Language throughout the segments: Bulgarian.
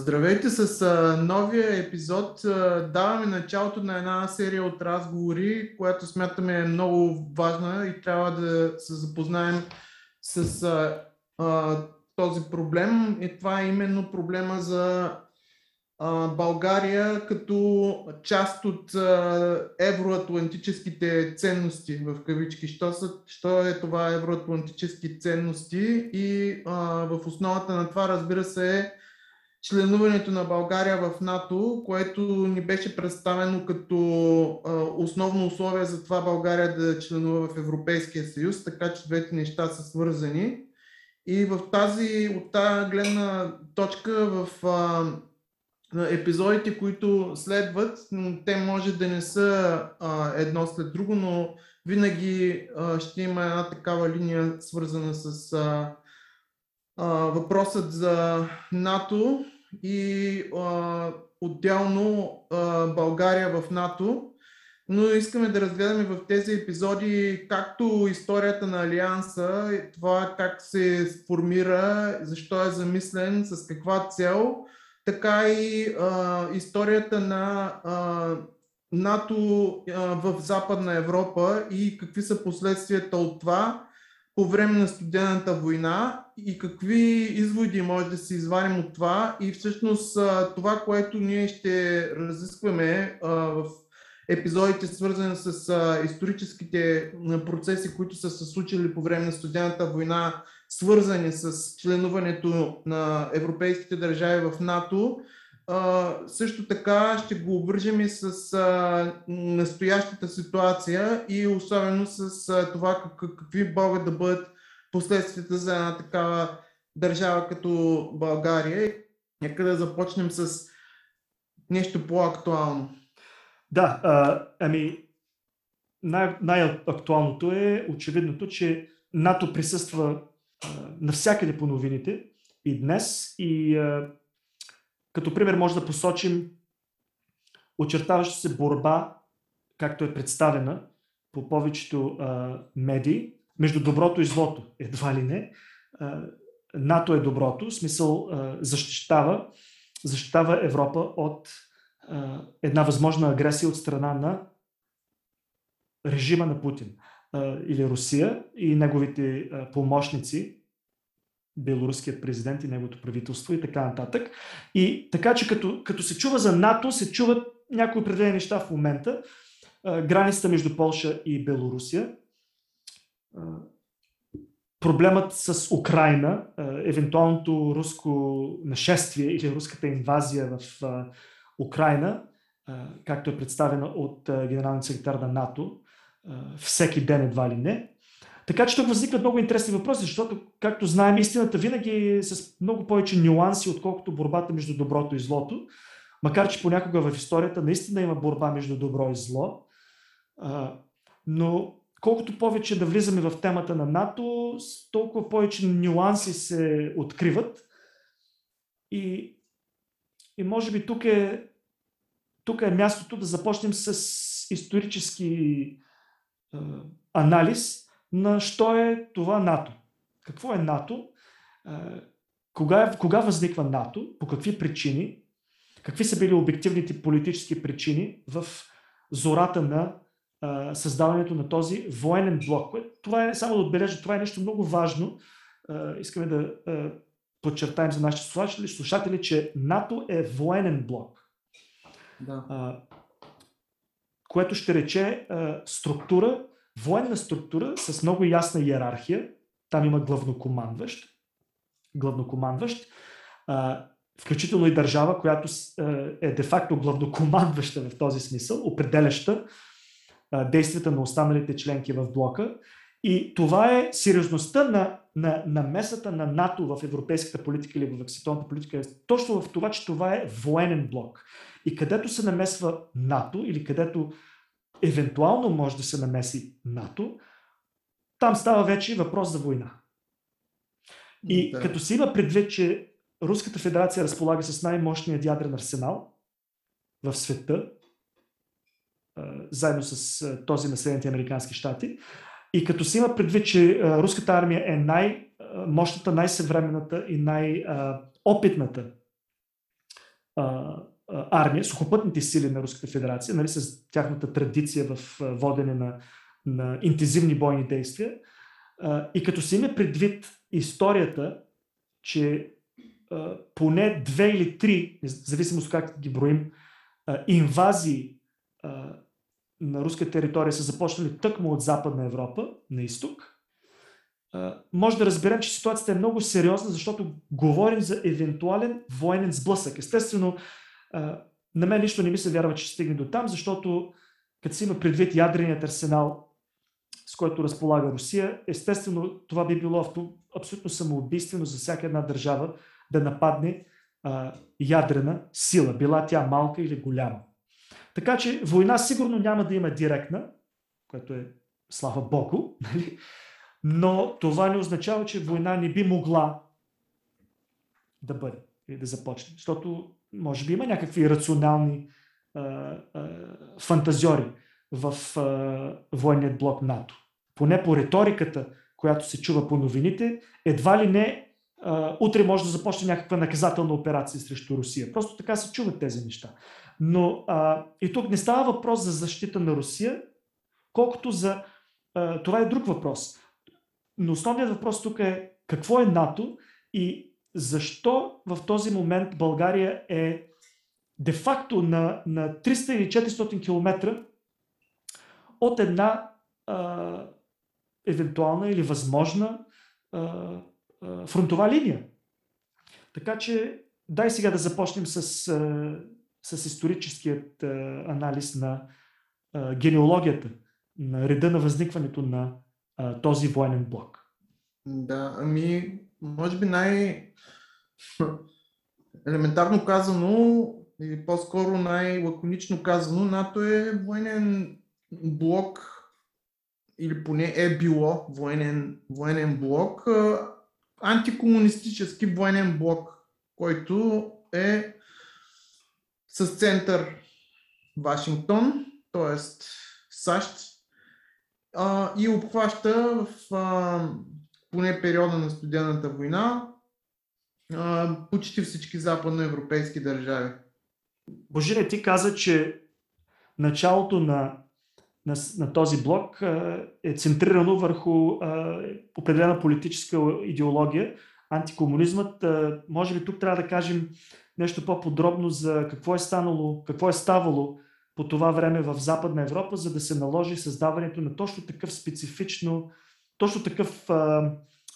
Здравейте с новия епизод. Даваме началото на една серия от разговори, която смятаме е много важна и трябва да се запознаем с а, този проблем. И това е именно проблема за а, България като част от а, евроатлантическите ценности в кавички. Що, са, що е това евроатлантически ценности и а, в основата на това разбира се е членуването на България в НАТО, което ни беше представено като а, основно условие за това България да членува в Европейския съюз, така че двете неща са свързани. И в тази, от тази гледна точка в а, епизодите, които следват, те може да не са а, едно след друго, но винаги а, ще има една такава линия свързана с а, въпросът за НАТО и а, отделно а, България в НАТО. Но искаме да разгледаме в тези епизоди както историята на Алианса, това как се сформира, защо е замислен, с каква цел, така и а, историята на а, НАТО а, в Западна Европа и какви са последствията от това по време на студената война и какви изводи може да се извадим от това. И всъщност това, което ние ще разискваме в епизодите, свързани с историческите процеси, които са се случили по време на студената война, свързани с членуването на европейските държави в НАТО, също така ще го обвържем и с а, настоящата ситуация и особено с а, това как, какви могат да бъдат последствията за една такава държава като България. Нека да започнем с нещо по-актуално. Да, а, ами най- най-актуалното е очевидното, че НАТО присъства а, навсякъде по новините и днес и а, като пример може да посочим очертаваща се борба, както е представена по повечето а, медии, между доброто и злото. Едва ли не. А, НАТО е доброто, в смисъл а, защищава, защитава Европа от а, една възможна агресия от страна на режима на Путин а, или Русия и неговите а, помощници, белоруският президент и неговото правителство и така нататък. И така, че като, като се чува за НАТО, се чуват някои определени неща в момента. Границата между Полша и Белорусия. Проблемът с Украина, евентуалното руско нашествие или руската инвазия в Украина, както е представена от генералния секретар на НАТО, всеки ден едва ли не, така че тук възникват много интересни въпроси, защото, както знаем, истината винаги е с много повече нюанси, отколкото борбата между доброто и злото. Макар, че понякога в историята наистина има борба между добро и зло. Но колкото повече да влизаме в темата на НАТО, толкова повече нюанси се откриват. И, и може би тук е, тук е мястото да започнем с исторически анализ на що е това НАТО. Какво е НАТО? Кога, е, кога възниква НАТО? По какви причини? Какви са били обективните политически причини в зората на а, създаването на този военен блок? Това е, само да отбележа, това е нещо много важно. А, искаме да а, подчертаем за нашите слушатели, слушатели, че НАТО е военен блок. Да. А, което ще рече а, структура, военна структура с много ясна иерархия. Там има главнокомандващ, главнокомандващ включително и държава, която е де-факто главнокомандваща в този смисъл, определяща действията на останалите членки в блока. И това е сериозността на, на, на месата на НАТО в европейската политика или в световната политика. Точно в това, че това е военен блок. И където се намесва НАТО или където евентуално може да се намеси НАТО, там става вече въпрос за война. И да. като се има предвид, че Руската федерация разполага с най-мощният ядрен арсенал в света, заедно с този на Съединените Американски щати, и като се има предвид, че руската армия е най-мощната, най-съвременната и най-опитната армия, сухопътните сили на Руската федерация, нали, с тяхната традиция в водене на, на интензивни бойни действия. И като се има предвид историята, че поне две или три, зависимост как ги броим, инвазии на руска територия са започнали тъкмо от Западна Европа, на изток, може да разберем, че ситуацията е много сериозна, защото говорим за евентуален военен сблъсък. Естествено, на мен нищо не ми се вярва, че ще стигне до там, защото като се има предвид ядреният арсенал, с който разполага Русия, естествено това би било абсолютно самоубийствено за всяка една държава да нападне а, ядрена сила, била тя малка или голяма. Така че война сигурно няма да има директна, което е слава Богу, нали? но това не означава, че война не би могла да бъде или да започне. Защото може би има някакви рационални а, а, фантазиори в а, военният блок НАТО. Поне по риториката, която се чува по новините, едва ли не а, утре може да започне някаква наказателна операция срещу Русия. Просто така се чуват тези неща. Но а, и тук не става въпрос за защита на Русия, колкото за... А, това е друг въпрос. Но основният въпрос тук е какво е НАТО и защо в този момент България е де-факто на, на 300 или 400 км от една а, евентуална или възможна а, а, фронтова линия. Така че дай сега да започнем с, а, с историческият а, анализ на а, генеалогията, на реда на възникването на а, този военен блок. Да, ами, може би най- елементарно казано или по-скоро най-лаконично казано, НАТО е военен блок или поне е било военен, военен блок, антикомунистически военен блок, който е с център Вашингтон, т.е. САЩ, и обхваща в поне периода на студената война почти всички западноевропейски държави. Божине, ти каза, че началото на, на, на този блок е центрирано върху определена политическа идеология, антикомунизмът. Може би тук трябва да кажем нещо по-подробно за какво е станало, какво е ставало по това време в Западна Европа, за да се наложи създаването на точно такъв специфично, точно такъв а,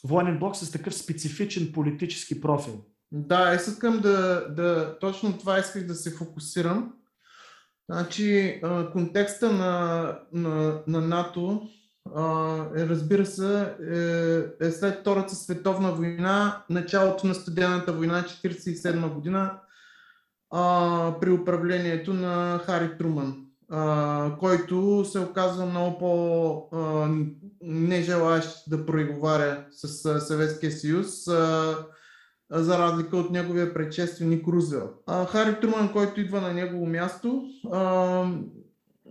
военен блок с такъв специфичен политически профил. Да, искам да, да точно това исках да се фокусирам. Значи, контекста на, на, на НАТО е, разбира се, е, е след Втората световна война, началото на студената война, 1947 година, а, при управлението на Хари Труман, а, който се оказва много по нежелащ да преговаря с Съветския съюз. А, за разлика от неговия предшественик Рузвел. Хари Труман, който идва на негово място,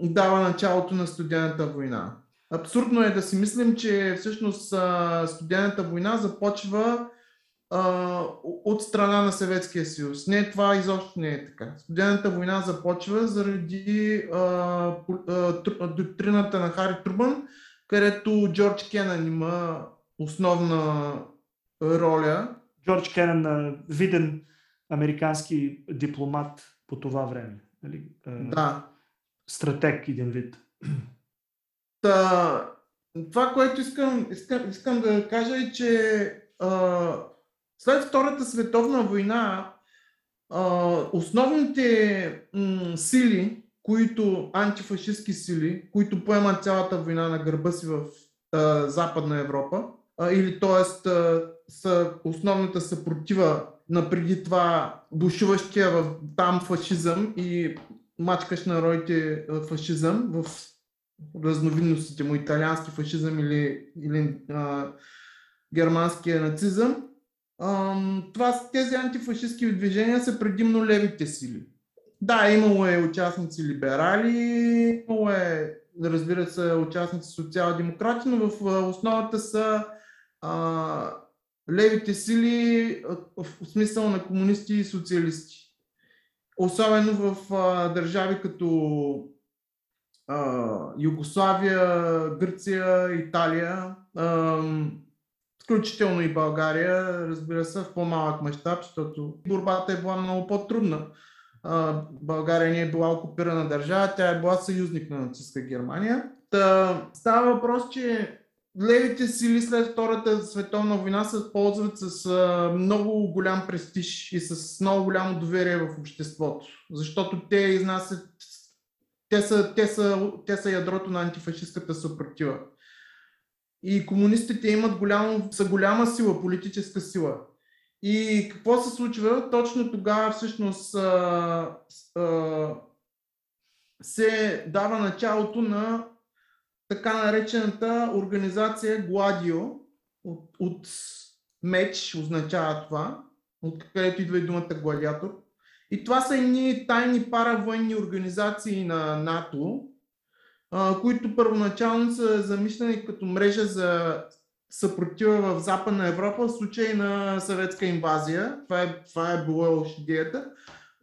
дава началото на студената война. Абсурдно е да си мислим, че всъщност студената война започва от страна на Съветския съюз. Не, това изобщо не е така. Студената война започва заради доктрината на Хари Трубан, където Джордж Кенън има основна роля Джордж Кенън, виден американски дипломат по това време. Нали? Да. Стратег един вид. Та, това, което искам, искам, искам да кажа е, че а, след Втората световна война основните сили, които, антифашистски сили, които поемат цялата война на гърба си в Западна Европа, или т.е са основната съпротива на преди това бушуващия в там фашизъм и мачкаш народите фашизъм в разновидностите му, италиански фашизъм или, или а, германския нацизъм. Това, тези антифашистски движения са предимно левите сили. Да, имало е участници либерали, имало е, разбира се, участници социал-демократи, но в основата са а, левите сили в смисъл на комунисти и социалисти. особено в а, държави като а, Югославия, Гърция, Италия, а, включително и България, разбира се, в по-малък мащаб, защото борбата е била много по-трудна. България не е била окупирана държава, тя е била съюзник на нацистска Германия. Та, става въпрос, че левите сили след Втората световна война се ползват с много голям престиж и с много голямо доверие в обществото, защото те изнасят, те са, те са, те са ядрото на антифашистката съпротива. И комунистите имат голямо, са голяма сила, политическа сила. И какво се случва? Точно тогава всъщност а, а, се дава началото на така наречената организация Гладио от, от меч означава това, откъдето идва и думата гладиатор. И това са едни тайни паравоенни организации на НАТО, които първоначално са замислени като мрежа за съпротива в Западна Европа в случай на съветска инвазия. Това е, това е било идеята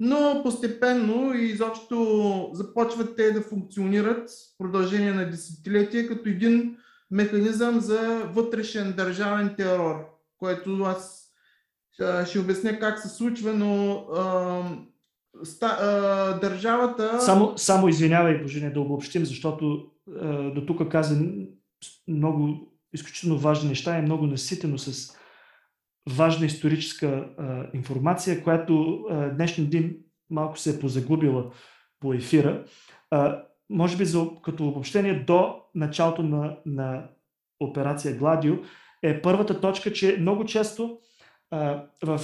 но постепенно и изобщо започват те да функционират в продължение на десетилетия като един механизъм за вътрешен държавен терор, което аз ще обясня как се случва, но ста, а, държавата... Само, само извинявай, Божине, да обобщим, защото а, до тук каза много изключително важни неща и много наситено с важна историческа а, информация, която а, днешния ден малко се е позагубила по ефира. А, може би за, като обобщение до началото на, на операция Гладио е първата точка, че много често а, в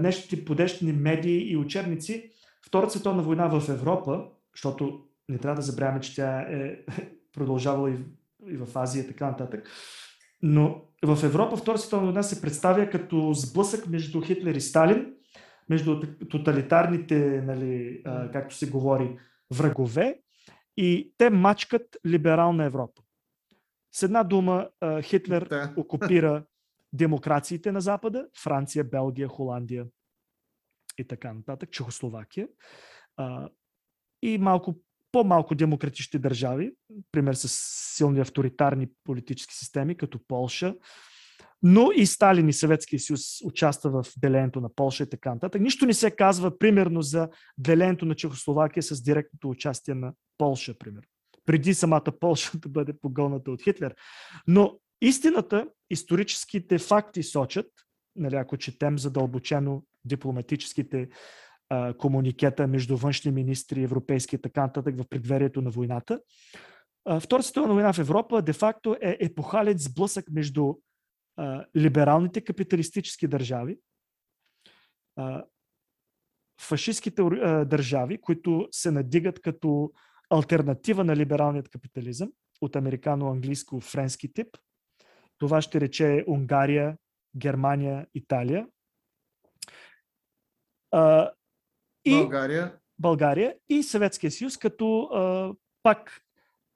днешните подещани медии и учебници Втората световна война в Европа, защото не трябва да забравяме, че тя е продължавала и, и в Азия и така нататък, но в Европа Втората световна война се представя като сблъсък между Хитлер и Сталин, между тоталитарните, нали, както се говори, врагове и те мачкат либерална Европа. С една дума, Хитлер да. окупира демокрациите на Запада, Франция, Белгия, Холандия и така нататък, Чехословакия. И малко по-малко демократични държави, пример с силни авторитарни политически системи, като Полша, но и Сталин и Съветския съюз участва в делението на Полша и така нататък. Нищо не се казва, примерно, за делението на Чехословакия с директното участие на Полша, примерно. Преди самата Полша да бъде погълната от Хитлер. Но истината, историческите факти сочат, нали, ако четем задълбочено дипломатическите а, комуникета между външни министри, европейски и така нататък в предверието на войната. Втората световна война в Европа де-факто е епохален сблъсък между а, либералните капиталистически държави, а, фашистските а, държави, които се надигат като альтернатива на либералният капитализъм от американо-английско-френски тип. Това ще рече Унгария, Германия, Италия. А, и България. България и Съветския съюз, като а, пак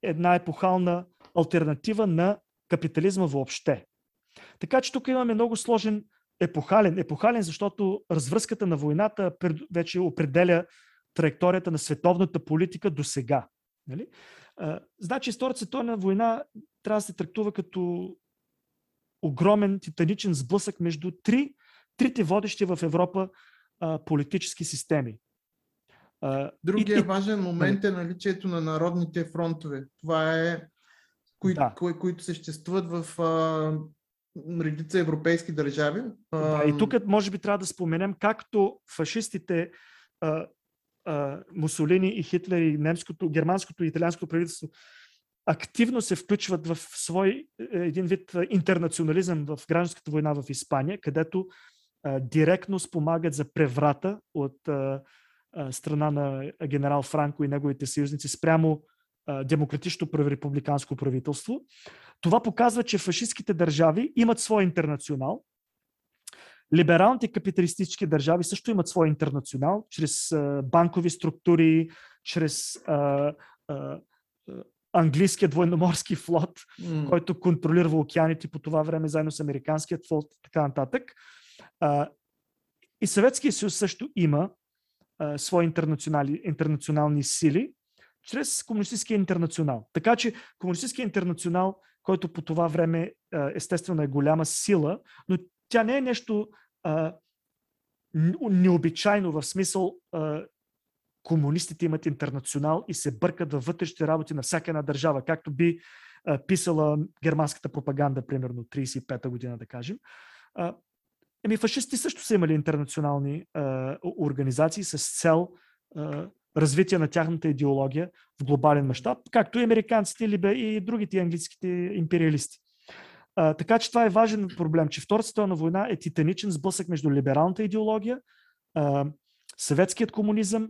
една епохална альтернатива на капитализма въобще. Така че тук имаме много сложен епохален. Епохален, защото развръзката на войната вече определя траекторията на световната политика до сега. Нали? значи, Втората световна война трябва да се трактува като огромен титаничен сблъсък между три, трите водещи в Европа а, политически системи. Другия и, важен момент е наличието на народните фронтове. Това е, кои, да. кои, които съществуват в а, редица европейски държави. Да, и тук може би трябва да споменем както фашистите а, а, Мусолини и Хитлер и немското, германското и италианското правителство активно се включват в свой е, един вид интернационализъм в гражданската война в Испания, където а, директно спомагат за преврата от а, а, страна на генерал Франко и неговите съюзници спрямо демократично републиканско правителство. Това показва, че фашистските държави имат свой интернационал. Либералните капиталистически държави също имат свой интернационал, чрез банкови структури, чрез а, а, английският военноморски флот, mm. който контролира океаните по това време, заедно с американският флот и така нататък. И Съветския съюз също има а, свои интернационални сили чрез Комунистическия интернационал. Така че Комунистическия интернационал, който по това време естествено е голяма сила, но тя не е нещо а, необичайно в смисъл а, комунистите имат интернационал и се бъркат във вътрешните работи на всяка една държава, както би писала германската пропаганда, примерно 35-та година, да кажем. Еми, фашисти също са имали интернационални а, организации с цел а, развитие на тяхната идеология в глобален мащаб, както и американците и другите английските империалисти. А, така че това е важен проблем, че Втората световна война е титаничен сблъсък между либералната идеология, съветският комунизъм,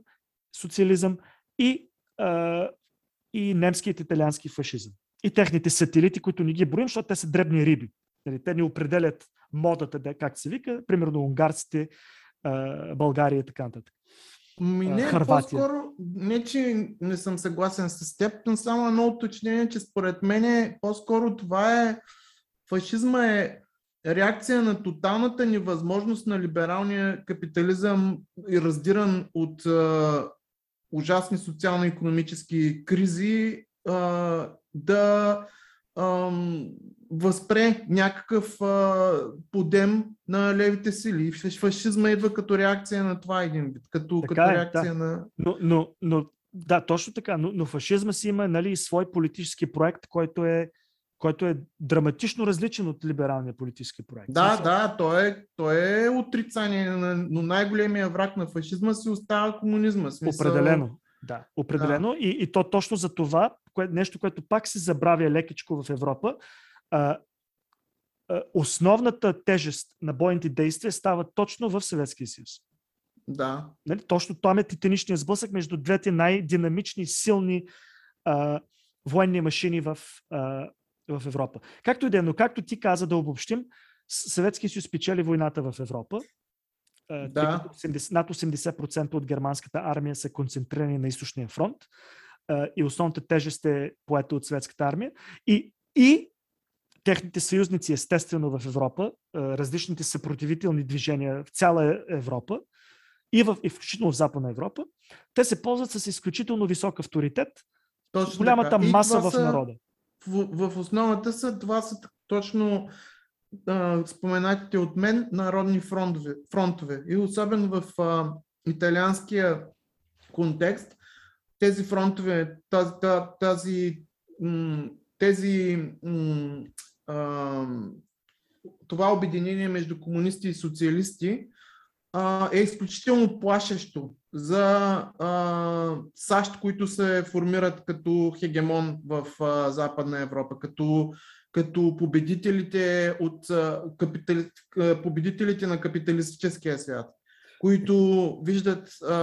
социализъм и, а, и немският италиански фашизъм. И техните сателити, които не ги броим, защото те са дребни риби. Нали, те ни определят модата, как се вика, примерно унгарците, България и така нататък. Ми не, Харватия. по-скоро, не, че не съм съгласен с теб, но само едно уточнение, че според мен по-скоро това е фашизма е реакция на тоталната невъзможност на либералния капитализъм и раздиран от а, ужасни социално-економически кризи а, да а, възпре някакъв а, подем на левите сили. Фашизма идва като реакция на това един вид, като, така като е, реакция да. на... Но, но, но да, точно така, но, но фашизма си има нали, свой политически проект, който е който е драматично различен от либералния политически проект. Да, да, той е, той е отрицание, но най-големия враг на фашизма си остава комунизма. Смисъл... Определено. Да, определено. Да. И, и то точно за това, кое, нещо, което пак се забравя лекичко в Европа, а, а, основната тежест на бойните действия става точно в Съветския съюз. Да. Нали? Точно там е титаничният сблъсък между двете най-динамични, силни а, военни машини в, а, в Европа. Както и да е, но както ти каза да обобщим, Съветския съюз спечели войната в Европа. Да. 80, над 80% от германската армия са концентрирани на източния фронт и основната тежест е поета от съветската армия. И, и техните съюзници, естествено, в Европа, различните съпротивителни движения в цяла Европа и, в, и включително в Западна Европа, те се ползват с изключително висок авторитет, Точно голямата така. маса в народа в, в основата са, това са точно а, споменатите от мен народни фронтове. фронтове. И особено в а, италианския контекст, тези фронтове, тази, тази, тези, това обединение между комунисти и социалисти е изключително плашещо за САЩ, които се формират като хегемон в Западна Европа, като, като победителите, от, победителите на капиталистическия свят, които виждат а,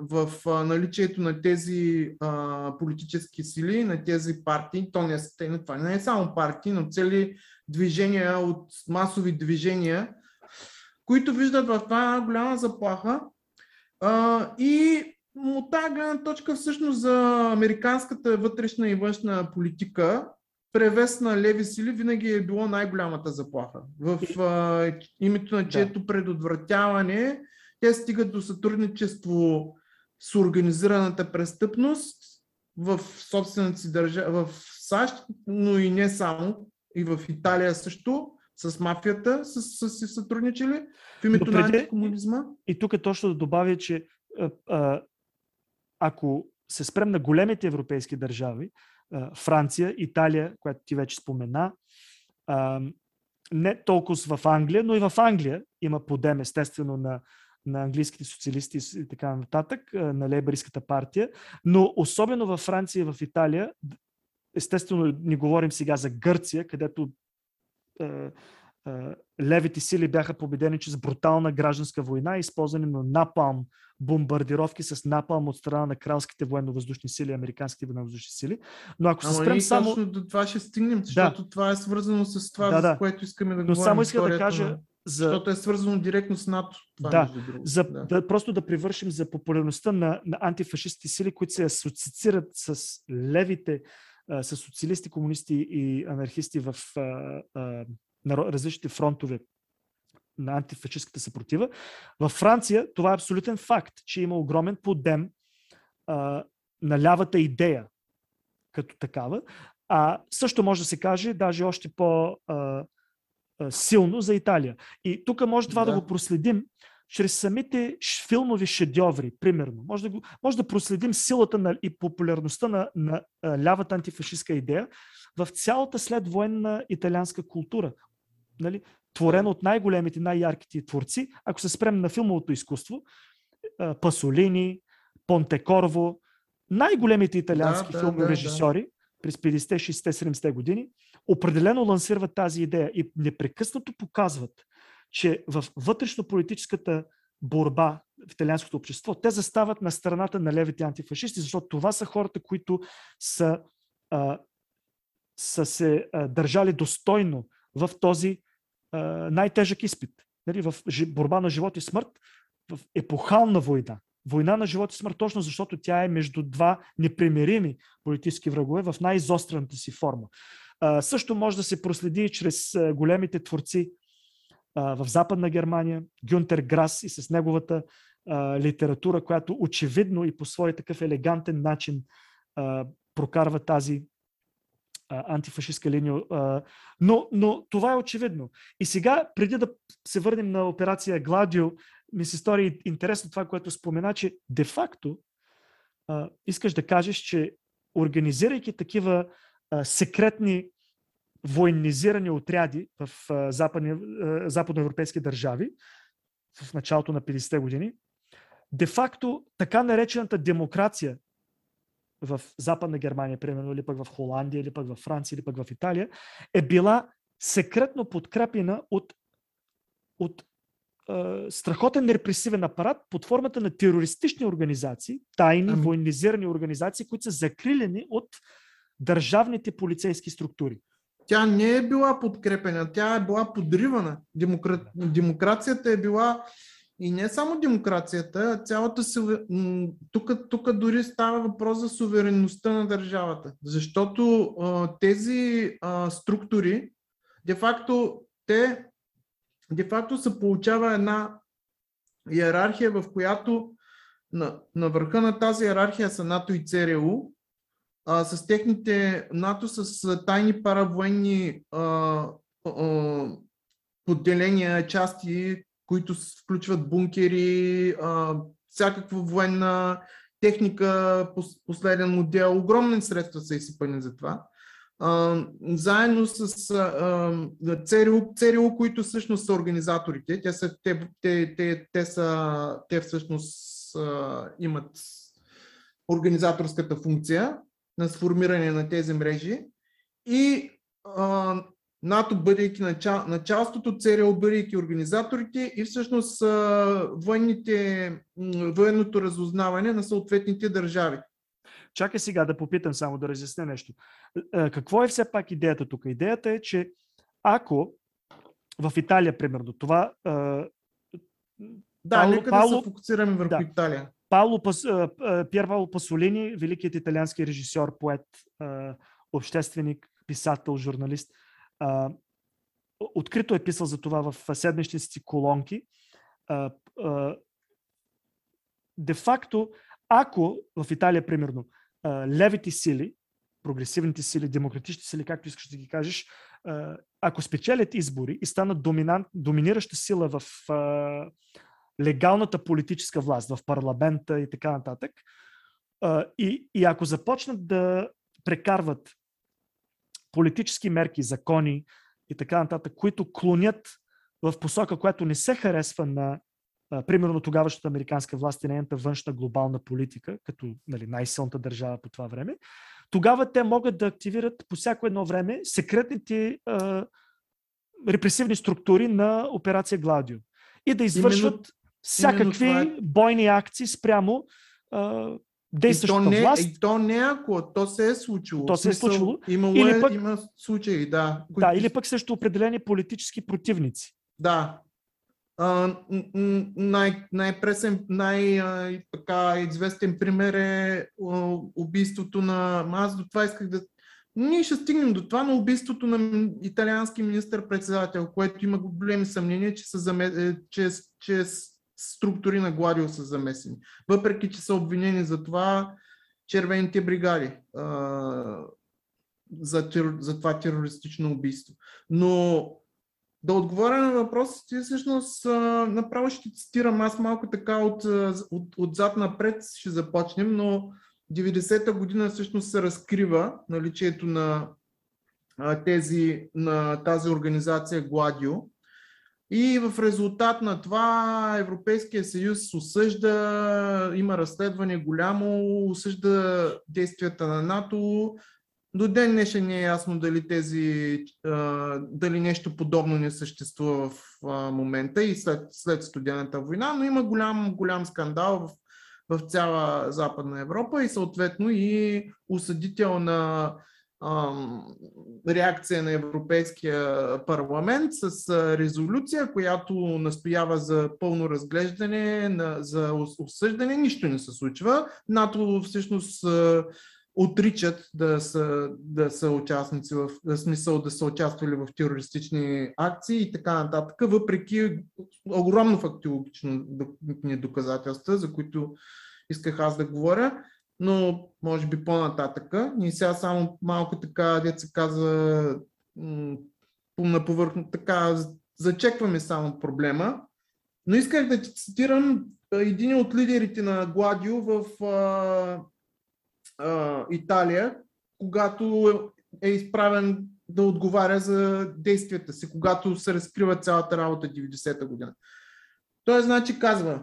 в а, наличието на тези а, политически сили, на тези партии, то не, е, това не е само партии, но цели движения от масови движения, които виждат в това голяма заплаха а, и от тази гледна точка всъщност за американската вътрешна и външна политика превес на леви сили винаги е било най-голямата заплаха. В а, името на чието да. предотвратяване те стигат до сътрудничество с организираната престъпност в собствената си държава, в САЩ, но и не само, и в Италия също, с мафията са, са си сътрудничали в името преди, на антикомунизма. И тук е точно да добавя, че а, а, ако се спрем на големите европейски държави, а, Франция, Италия, която ти вече спомена, а, не толкова в Англия, но и в Англия има подем, естествено, на, на английските социалисти и така нататък, на лейбористската партия, но особено във Франция и в Италия, естествено не говорим сега за Гърция, където левите сили бяха победени чрез брутална гражданска война използване на напалм бомбардировки с напалм от страна на кралските военно-въздушни сили, американските военно-въздушни сили. Но ако се спрем само... Точно до това ще стигнем, защото да. това е свързано с това, да, да. за което искаме да Но говорим. Но само иска да кажа. За... Защото е свързано директно с НАТО. Това да, за, да. да, просто да привършим за популярността на, на антифашистски сили, които се асоциират с левите, с социалисти, комунисти и анархисти в а, а, на различните фронтове на антифашистската съпротива. Във Франция това е абсолютен факт, че има огромен подем а, на лявата идея като такава. А също може да се каже даже още по-силно за Италия. И тук може това да. да го проследим чрез самите филмови шедьоври, примерно. Може да, го, може да проследим силата на, и популярността на, на, лявата антифашистска идея в цялата следвоенна италианска култура. Нали? Творена от най-големите, най-ярките творци. Ако се спрем на филмовото изкуство, Пасолини, Понтекорво, най-големите италиански да, филми да, режисьори да. през 50, 60, 70 години, определено лансират тази идея и непрекъснато показват, че в вътрешно-политическата борба в италианското общество, те застават на страната на левите антифашисти, защото това са хората, които са, а, са се а, държали достойно в този а, най-тежък изпит. Нали, в борба на живот и смърт, в епохална война. Война на живот и смърт, точно защото тя е между два непримирими политически врагове в най-изострената си форма. А, също може да се проследи чрез големите творци в Западна Германия, Гюнтер Грас и с неговата а, литература, която очевидно и по свой такъв елегантен начин а, прокарва тази а, антифашистска линия. А, но, но това е очевидно. И сега, преди да се върнем на операция Гладио, ми се стори интересно това, което спомена, че де-факто искаш да кажеш, че организирайки такива а, секретни военизирани отряди в западни, западноевропейски държави в началото на 50-те години, де-факто така наречената демокрация в Западна Германия, примерно, или пък в Холандия, или пък в Франция, или пък в Италия, е била секретно подкрепена от, от е, страхотен репресивен апарат под формата на терористични организации, тайни, ами... военизирани организации, които са закрилени от държавните полицейски структури тя не е била подкрепена, тя е била подривана. Демокра... Демокрацията е била и не само демокрацията, цялата тук, тук дори става въпрос за суверенността на държавата. Защото а, тези а, структури, де-факто, те де-факто се получава една иерархия, в която на, на върха на тази иерархия са НАТО и ЦРУ, а, с техните НАТО с тайни паравоенни а, а, поделения, части, които включват бункери, а, всякаква военна техника, последен модел. Огромни средства са изсипани за това. А, заедно с а, ЦРУ, ЦРУ, които всъщност са организаторите. Те, са, те, те, те, те, са, те всъщност а, имат организаторската функция на сформиране на тези мрежи и а, НАТО бъдейки начал, началството, ЦРУ бъдейки организаторите и всъщност а, военните, военното разузнаване на съответните държави. Чакай сега да попитам само да разясня нещо. Какво е все пак идеята тук? Идеята е, че ако в Италия, примерно, това. Да, Пауло, нека Пауло, да се фокусираме върху да, Италия. Пауло, Пьер Пауло Пасолини, великият италиански режисьор, поет, общественик, писател, журналист, открито е писал за това в седмичните си колонки. Де-факто, ако в Италия, примерно, левите сили, прогресивните сили, демократичните сили, както искаш да ги кажеш, ако спечелят избори и станат доминираща сила в легалната политическа власт в парламента и така нататък. И, и ако започнат да прекарват политически мерки, закони и така нататък, които клонят в посока, която не се харесва на примерно тогавашната американска власт и нейната външна глобална политика, като нали, най-силната държава по това време, тогава те могат да активират по всяко едно време секретните а, репресивни структури на операция Гладио и да извършват Именно всякакви е... бойни акции спрямо а, действащата и то не, власт. И то не ако, то се е случило. То се е случило. Имало или е, пък, има случаи, да. Които... Да, или пък срещу определени политически противници. Да. Uh, най- най-пресен, най-известен пример е убийството на... Аз до това исках да ние ще стигнем до това на убийството на италиански министър-председател, което има големи съмнения, че, са заме... Е, че, че структури на Гладио са замесени. Въпреки, че са обвинени за това червените бригади за, тер... за това терористично убийство. Но да отговоря на въпросите, всъщност направо ще цитирам аз малко така от, от, отзад напред ще започнем, но 90-та година всъщност се разкрива наличието на, тези, на тази организация Гладио. И в резултат на това Европейския съюз осъжда, има разследване голямо, осъжда действията на НАТО. До ден днешен не е ясно дали, тези, дали нещо подобно не съществува в момента и след, след студената война, но има голям, голям скандал в в цяла Западна Европа и съответно и осъдител на реакция на Европейския парламент с резолюция, която настоява за пълно разглеждане, за осъждане. Нищо не се случва. НАТО всъщност отричат да са, да са участници в, в смисъл да са участвали в терористични акции и така нататък, въпреки огромно фактологично доказателства, за които исках аз да говоря, но може би по-нататъка. Ние сега само малко така, деца каза, на повърхно, така, зачекваме само проблема. Но исках да цитирам един от лидерите на Гладио в а, а, Италия, когато е изправен да отговаря за действията си, когато се разкрива цялата работа 90-та година. Той значи казва,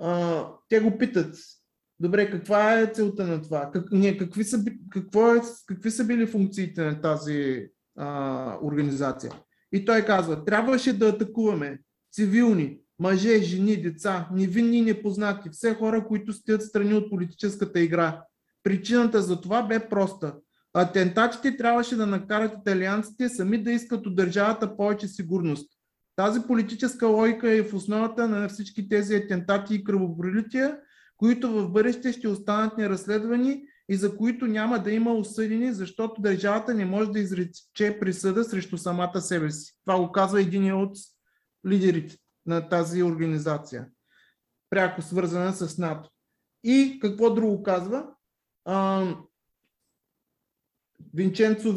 а, те го питат, добре, каква е целта на това? Как, не, какви, са, какво е, какви са били функциите на тази а, организация? И той казва, трябваше да атакуваме цивилни, мъже, жени, деца, невинни и непознати, все хора, които стоят страни от политическата игра. Причината за това бе проста. Атентатите трябваше да накарат италианците сами да искат от държавата повече сигурност. Тази политическа логика е в основата на всички тези атентати и кръвопролития, които в бъдеще ще останат неразследвани и за които няма да има осъдени, защото държавата не може да изрече присъда срещу самата себе си. Това го казва един от лидерите на тази организация, пряко свързана с НАТО. И какво друго казва? Винченцо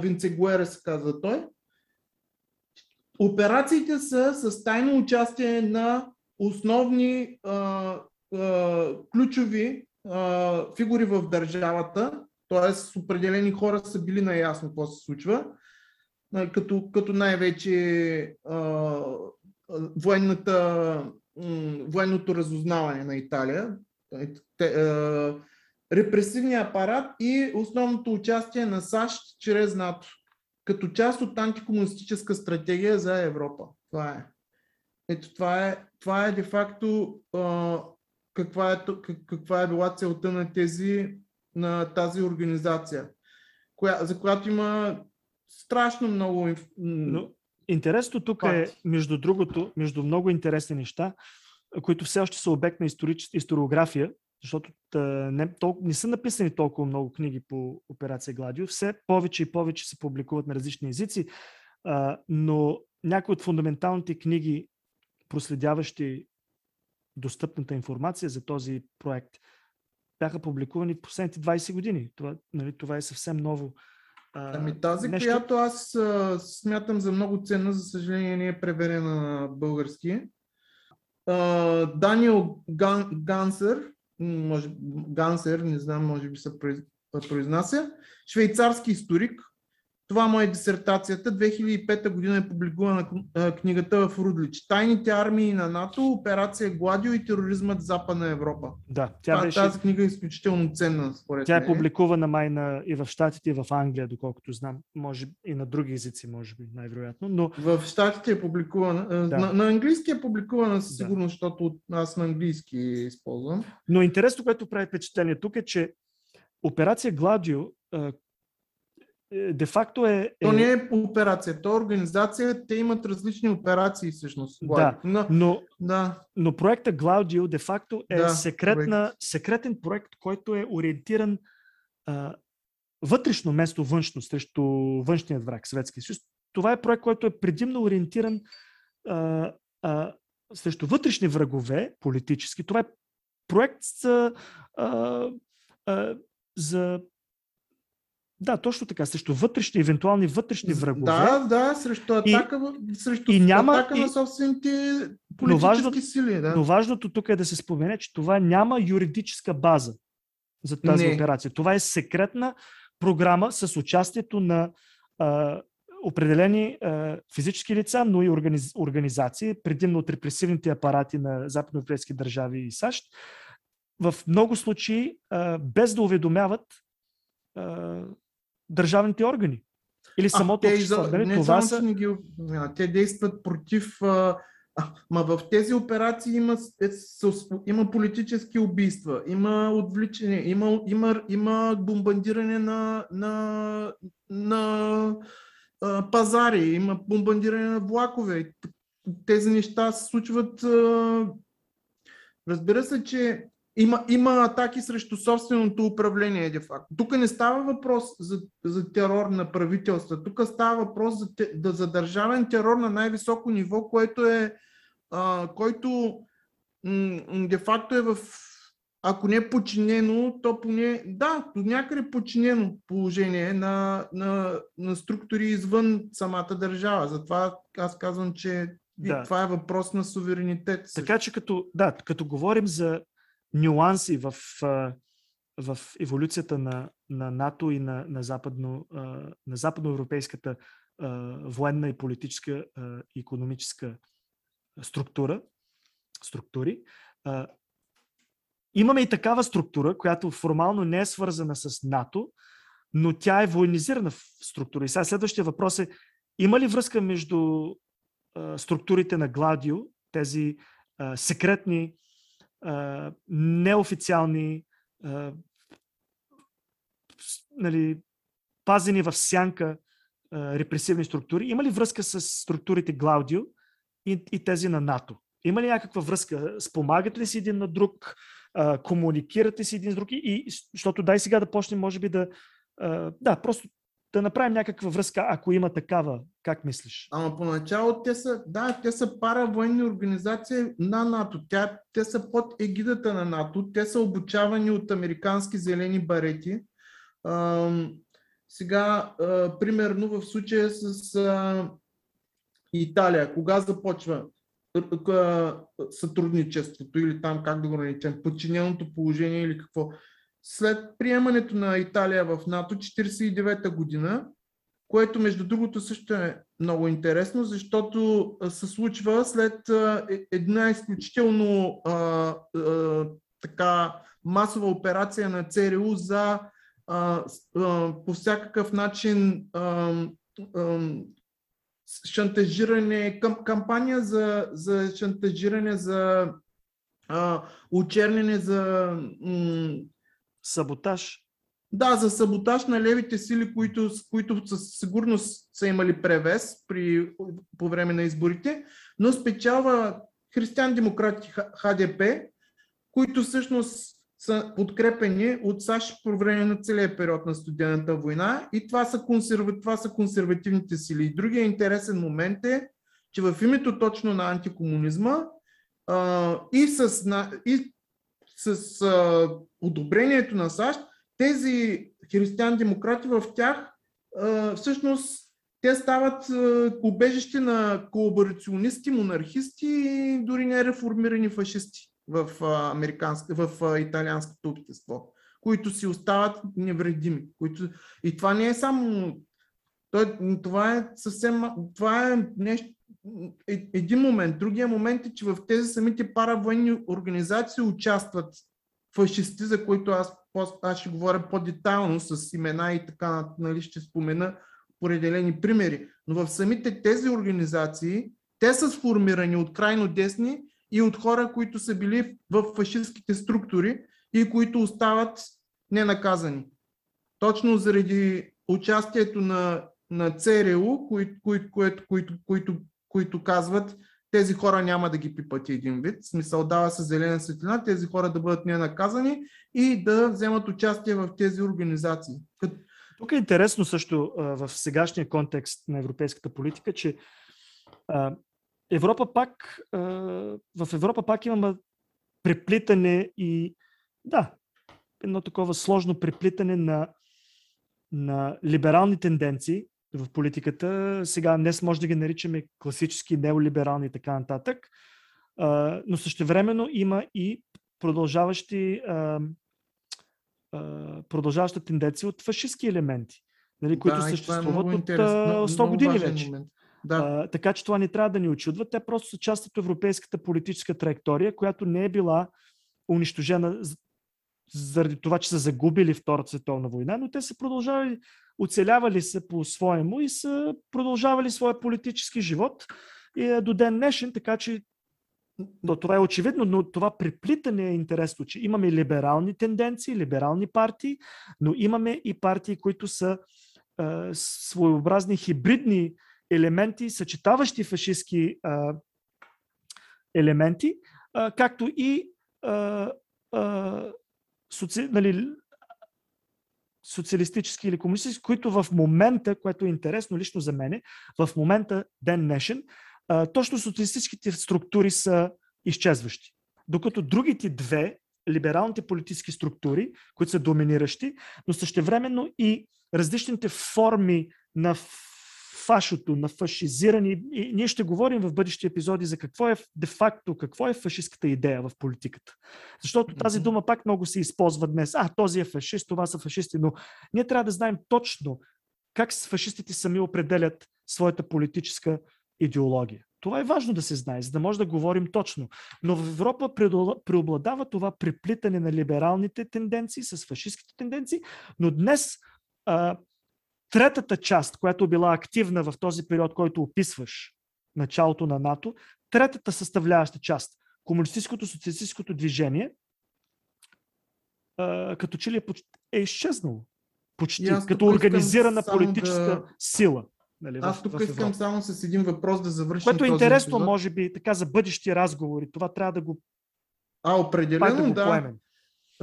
Винцегуера се казва той. Операциите са с тайно участие на основни а, ключови фигури в държавата, т.е. определени хора са били наясно какво се случва, като, като най-вече военната, военното разузнаване на Италия, репресивния апарат и основното участие на САЩ чрез НАТО като част от антикомунистическа стратегия за Европа. Това е. Ето това е, това е де-факто каква, е, каква е била целта на тези на тази организация, коя, за която има страшно много. Но, интересното тук е, е, между другото, между много интересни неща, които все още са обект на историография, защото не, толкова, не са написани толкова много книги по операция Гладио, все повече и повече се публикуват на различни езици, но някои от фундаменталните книги, проследяващи достъпната информация за този проект, бяха публикувани в последните 20 години. Това, нали, това е съвсем ново. Ами тази, нещо... която аз а, смятам за много ценна, за съжаление не е преверена на български. А, Даниел Ган, Гансер може, Гансер, не знам, може би се произнася, швейцарски историк. Това му е дисертацията. 2005 година е публикувана книгата в Рудлич. Тайните армии на НАТО, операция Гладио и тероризмът в Западна Европа. Да, тя Това, беше... Тази книга е изключително ценна, според Тя е публикувана май на, и в Штатите, и в Англия, доколкото знам. Може и на други езици, може би, най-вероятно. Но... В Штатите е публикувана. Да. На, на английски е публикувана със сигурност, да. защото аз на английски използвам. Но интересно, което прави впечатление тук е, че операция Гладио, де-факто е... То не е операция, то е организация, те имат различни операции всъщност. Да, но, но, да. но проекта Glaudio де-факто е да, секретна, секретен проект, който е ориентиран а, вътрешно, вместо външно, срещу външният враг, Съветския съюз. Това е проект, който е предимно ориентиран а, а, срещу вътрешни врагове, политически. Това е проект за, а, а, за да, точно така, срещу вътрешни, евентуални вътрешни врагове. Да, да, срещу атака, и, срещу и няма, атака и, на собствените политически но важно, сили. Да. Но важното тук е да се спомене, че това няма юридическа база за тази Не. операция. Това е секретна програма с участието на а, определени а, физически лица, но и организ, организации, предимно от репресивните апарати на западноевропейски държави и САЩ, в много случаи а, без да уведомяват държавните органи. Или самото а, общество. Нали? Не Това само, са... не ги... Те действат против... А... Ма в тези операции има, е, има политически убийства, има отвличане, има, има, има бомбандиране на, на, на а, пазари, има бомбандиране на влакове. Тези неща се случват. А... Разбира се, че има, има атаки срещу собственото управление, де факто. Тук не става въпрос за, за терор на правителства, тук става въпрос за, за държавен терор на най-високо ниво, което е, а, който де факто е в, ако не е подчинено, то поне, да, до някъде подчинено положение на, на, на структури извън самата държава. Затова аз казвам, че да. това е въпрос на суверенитет. Така че като, да, като говорим за нюанси в, в еволюцията на, на НАТО и на, на, западно, на западноевропейската военна и политическа и економическа структура, структури. Имаме и такава структура, която формално не е свързана с НАТО, но тя е военизирана в структура. И сега следващия въпрос е, има ли връзка между структурите на Гладио, тези секретни неофициални, а, нали, пазени в сянка а, репресивни структури. Има ли връзка с структурите Глаудио и, и тези на НАТО? Има ли някаква връзка? Спомагат ли си един на друг? А, комуникират си един с друг? И, защото дай сега да почнем, може би да... А, да, просто да направим някаква връзка, ако има такава. Как мислиш? Ама поначало те са, да, те са паравоенни организации на НАТО. Тя, те са под егидата на НАТО. Те са обучавани от американски зелени барети. А, сега, а, примерно в случая с а, Италия, кога започва сътрудничеството или там, как да го наречем, подчиненото положение или какво след приемането на Италия в НАТО 1949 година, което между другото също е много интересно, защото се случва след е, една изключително а, а, така масова операция на ЦРУ за а, а, по всякакъв начин а, а, шантажиране, кам, кампания за, за шантажиране, за а, учернене, за м- Саботаж. Да, за саботаж на левите сили, които, които със сигурност са имали превес при, по време на изборите, но спечава християн-демократи ХДП, които всъщност са подкрепени от САЩ по време на целия период на студената война и това са, консерва... това са консервативните сили. И другия интересен момент е, че в името точно на антикомунизма а, и, с, на, и с а, одобрението на САЩ, тези християн-демократи в тях а, всъщност те стават убежище на колаборационисти, монархисти и дори не реформирани фашисти в, в италианското общество, които си остават невредими. Които... И това не е само. Това е съвсем. Това е нещо един момент. Другия момент е, че в тези самите паравоенни организации участват фашисти, за които аз, аз ще говоря по-детайлно с имена и така, нали, ще спомена определени примери. Но в самите тези организации, те са сформирани от крайно десни и от хора, които са били в фашистските структури и които остават ненаказани. Точно заради участието на, на ЦРУ, които, които, които, които които казват, тези хора няма да ги пипат един вид. Смисъл дава се зелена светлина, тези хора да бъдат ненаказани и да вземат участие в тези организации. Тук е интересно също в сегашния контекст на европейската политика, че Европа пак, в Европа пак имаме преплитане и да, едно такова сложно преплитане на, на либерални тенденции в политиката. Сега днес може да ги наричаме класически неолиберални и така нататък, но същевременно има и продължаващи продължаваща тенденция от фашистски елементи, нали, които да, е съществуват от 100 години вече. Момент. Да. А, така че това не трябва да ни очудва. Те просто са част от европейската политическа траектория, която не е била унищожена заради това, че са загубили Втората световна война, но те са продължавали, оцелявали се по-своему и са продължавали своя политически живот и е до ден днешен, така че то, това е очевидно, но това преплитане е интересно, че имаме либерални тенденции, либерални партии, но имаме и партии, които са е, своеобразни хибридни елементи, съчетаващи фашистски е, елементи, е, както и е, е, соци, нали, социалистически или комунистически, които в момента, което е интересно лично за мене, в момента, ден днешен, точно социалистическите структури са изчезващи. Докато другите две, либералните политически структури, които са доминиращи, но същевременно и различните форми на фашото, на фашизирани. И ние ще говорим в бъдещи епизоди за какво е де-факто, какво е фашистската идея в политиката. Защото тази дума пак много се използва днес. А, този е фашист, това са фашисти, но ние трябва да знаем точно как фашистите сами определят своята политическа идеология. Това е важно да се знае, за да може да говорим точно. Но в Европа преобладава това преплитане на либералните тенденции с фашистските тенденции, но днес а, третата част, която била активна в този период, който описваш, началото на НАТО, третата съставляваща част, комунистическото, социалистическото движение, като че ли е, е изчезнало. Почти, като организирана политическа да... сила. Нали, Аз тук искам само с един въпрос да завършим. Което е интересно, епизод. може би, така за бъдещи разговори. Това трябва да го. А, определено, да. да.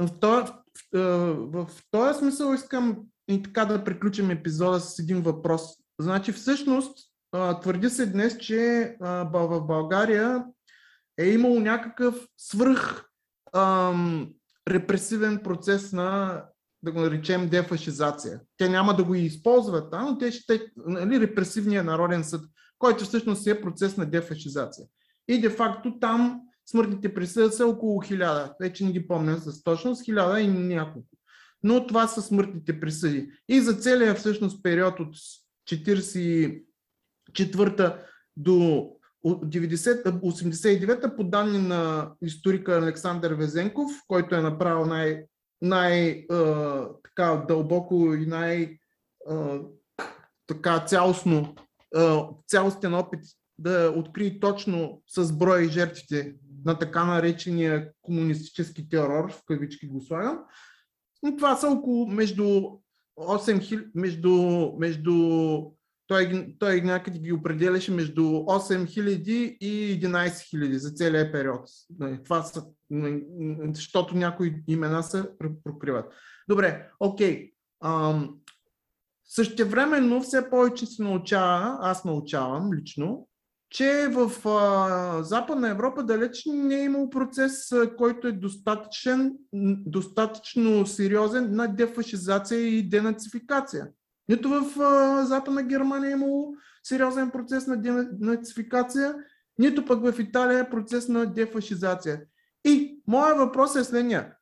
В, този, в, в този смисъл искам и така да приключим епизода с един въпрос. Значи, всъщност, твърди се днес, че в България е имало някакъв свръх ам, репресивен процес на да го наречем дефашизация. Те няма да го използват, а, но те ще, нали, репресивния народен съд, който всъщност е процес на дефашизация. И де-факто там смъртните присъди са около хиляда. Вече не ги помня с точност, хиляда и няколко. Но това са смъртните присъди. И за целия всъщност период от 44-та до 89-та по данни на историка Александър Везенков, който е направил най- най-дълбоко и най- така цялостно, цялостен опит да открие точно с броя и жертвите на така наречения комунистически терор, в кавички го слагам. Но това са около между 8 между, между той, той някъде ги определяше между 8000 и 11 000 за целия период. Нали, това са, нали, защото някои имена се прокриват. Добре, окей. Ам, същевременно все повече се научава, аз научавам лично, че в а, Западна Европа далеч не е имал процес, а, който е достатъчен, достатъчно сериозен на дефашизация и денацификация. Нито в а, Западна Германия е имало сериозен процес на денацификация, нито пък в Италия е процес на дефашизация. И моят въпрос е следния.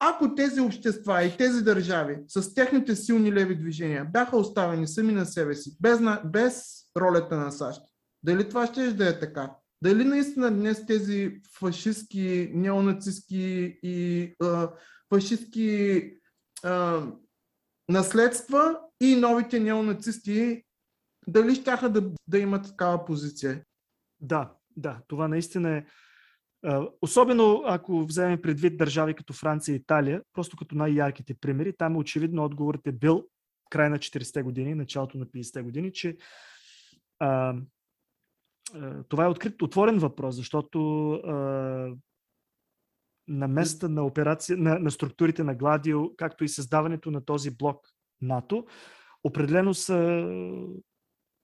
Ако тези общества и тези държави с техните силни леви движения бяха оставени сами на себе си, без, без ролята на САЩ, дали това ще да е така? Дали наистина днес тези фашистски, неонацистски и а, фашистски а, наследства и новите неонацисти, дали ще да, да имат такава позиция? Да, да, това наистина е. Особено ако вземем предвид държави като Франция и Италия, просто като най-ярките примери, там очевидно отговорът е бил край на 40-те години, началото на 50-те години, че а, това е открит, отворен въпрос, защото а, на места на операция, на, на структурите на Гладио, както и създаването на този блок НАТО, определено са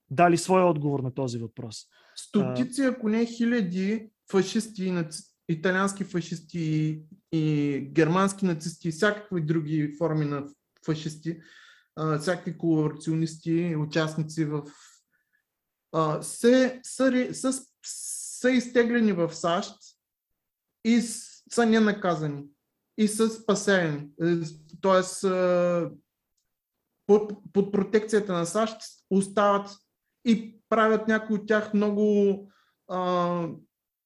дали своя отговор на този въпрос. Стотици, ако не хиляди фашисти, италиански фашисти и, германски нацисти и всякакви други форми на фашисти, всякакви колаборационисти, участници в а, се, са, са, са изтеглени в САЩ и са ненаказани и са спасени. Е, тоест, под, под протекцията на САЩ остават и правят някои от тях много а,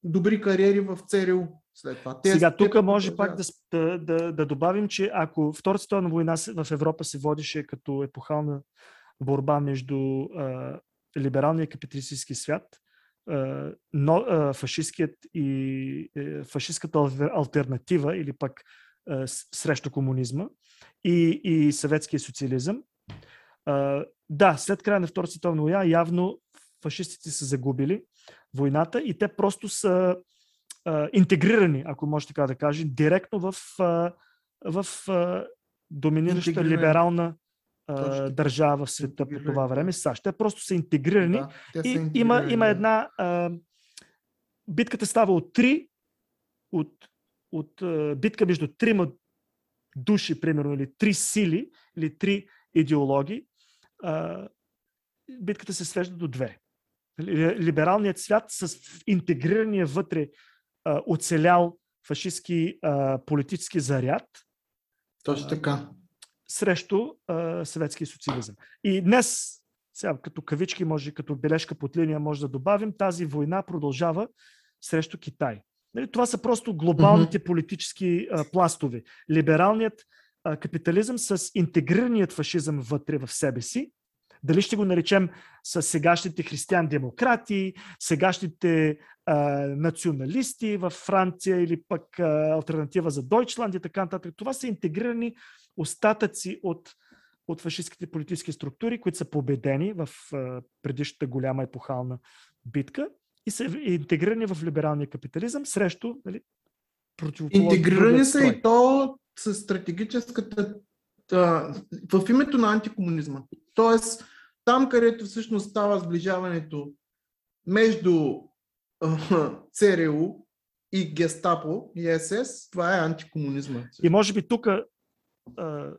добри кариери в ЦРУ след това. Те, Сега, тук може пак да, да, да добавим, че ако Втората световна война в Европа се водеше като епохална борба между а, либералния капиталистически свят, но фашистският и а, фашистската альтернатива или пък срещу комунизма и, и съветския социализъм, да, след края на Втората световна война явно фашистите са загубили войната и те просто са интегрирани, ако може така да кажем, директно в, в доминираща либерална а, държава в света по това време, САЩ. Те просто са интегрирани да, и са интегрирани, има, има една... А, битката става от три, от, от а, битка между трима души, примерно, или три сили, или три идеологии, а, битката се свежда до две. Либералният свят с интегрирания вътре а, оцелял фашистски а, политически заряд. Точно така. Срещу а, съветския социализъм. И днес, сега като кавички, може като бележка под линия, може да добавим, тази война продължава срещу Китай. Нали, това са просто глобалните mm-hmm. политически а, пластове. Либералният а, капитализъм с интегрираният фашизъм вътре в себе си дали ще го наречем с сегашните християн-демократи, сегашните а, националисти в Франция или пък а, альтернатива за Дойчланд и така нататък. Това са интегрирани остатъци от, от фашистските политически структури, които са победени в предишната голяма епохална битка и са интегрирани в либералния капитализъм срещу нали, Интегрирани са и то с стратегическата в името на антикомунизма. Тоест, там, където всъщност става сближаването между ЦРУ и Гестапо и СС, това е антикомунизма. И може би тук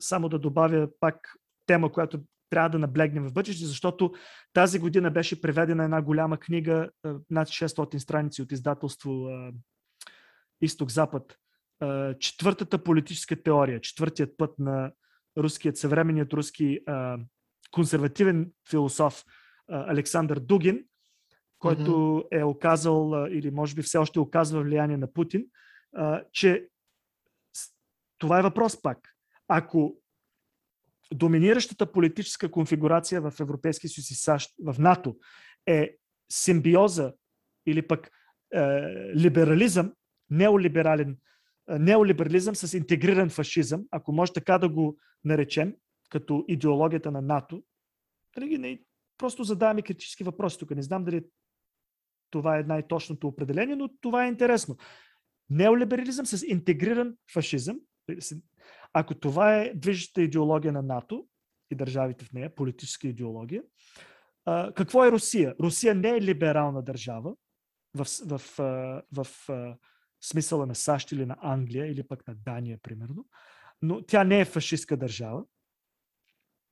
само да добавя пак тема, която трябва да наблегнем в бъдеще, защото тази година беше преведена една голяма книга, над 600 страници от издателство Изток-Запад. Четвъртата политическа теория, четвъртият път на руският, съвременният руски консервативен философ Александър Дугин, който mm-hmm. е оказал или може би все още оказва влияние на Путин, че това е въпрос пак. Ако доминиращата политическа конфигурация в Европейския съюз и САЩ, в НАТО, е симбиоза или пък е, либерализъм, неолиберален, неолиберализъм с интегриран фашизъм, ако може така да го наречем, като идеологията на НАТО. Нали, просто задаваме критически въпроси тук. Не знам дали това е най-точното определение, но това е интересно. Неолиберализъм с интегриран фашизъм. Ако това е движеща идеология на НАТО и държавите в нея, политическа идеология, какво е Русия? Русия не е либерална държава в, в, в, в смисъла на САЩ или на Англия или пък на Дания, примерно, но тя не е фашистска държава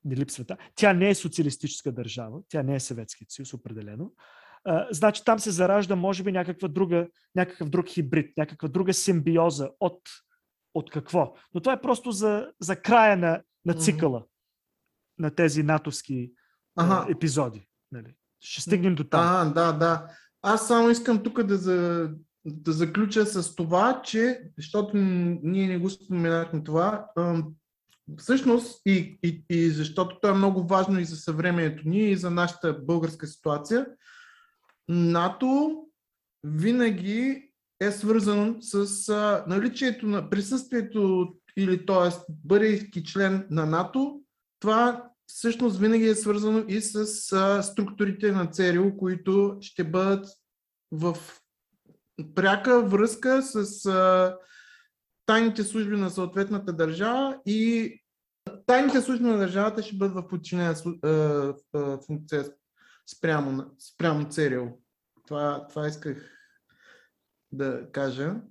не липсвата. Тя не е социалистическа държава, тя не е Съветският съюз, определено. А, значи там се заражда, може би, някаква друга, някакъв друг хибрид, някаква друга симбиоза от, от какво. Но това е просто за, за края на, на цикъла mm-hmm. на тези натовски ага. епизоди. Нали? Ще стигнем до там. А, да, да. Аз само искам тук да, за, да заключа с това, че, защото ние не го споменахме това, всъщност и, и, и защото то е много важно и за съвремето ни, и за нашата българска ситуация, НАТО винаги е свързано с а, наличието на присъствието или т.е. бъдейки член на НАТО, това всъщност винаги е свързано и с а, структурите на ЦРУ, които ще бъдат в пряка връзка с а, тайните служби на съответната държава и Тайните служби на държавата ще бъдат в подчинена функция спрямо, спрямо ЦРУ. Това, това исках да кажа.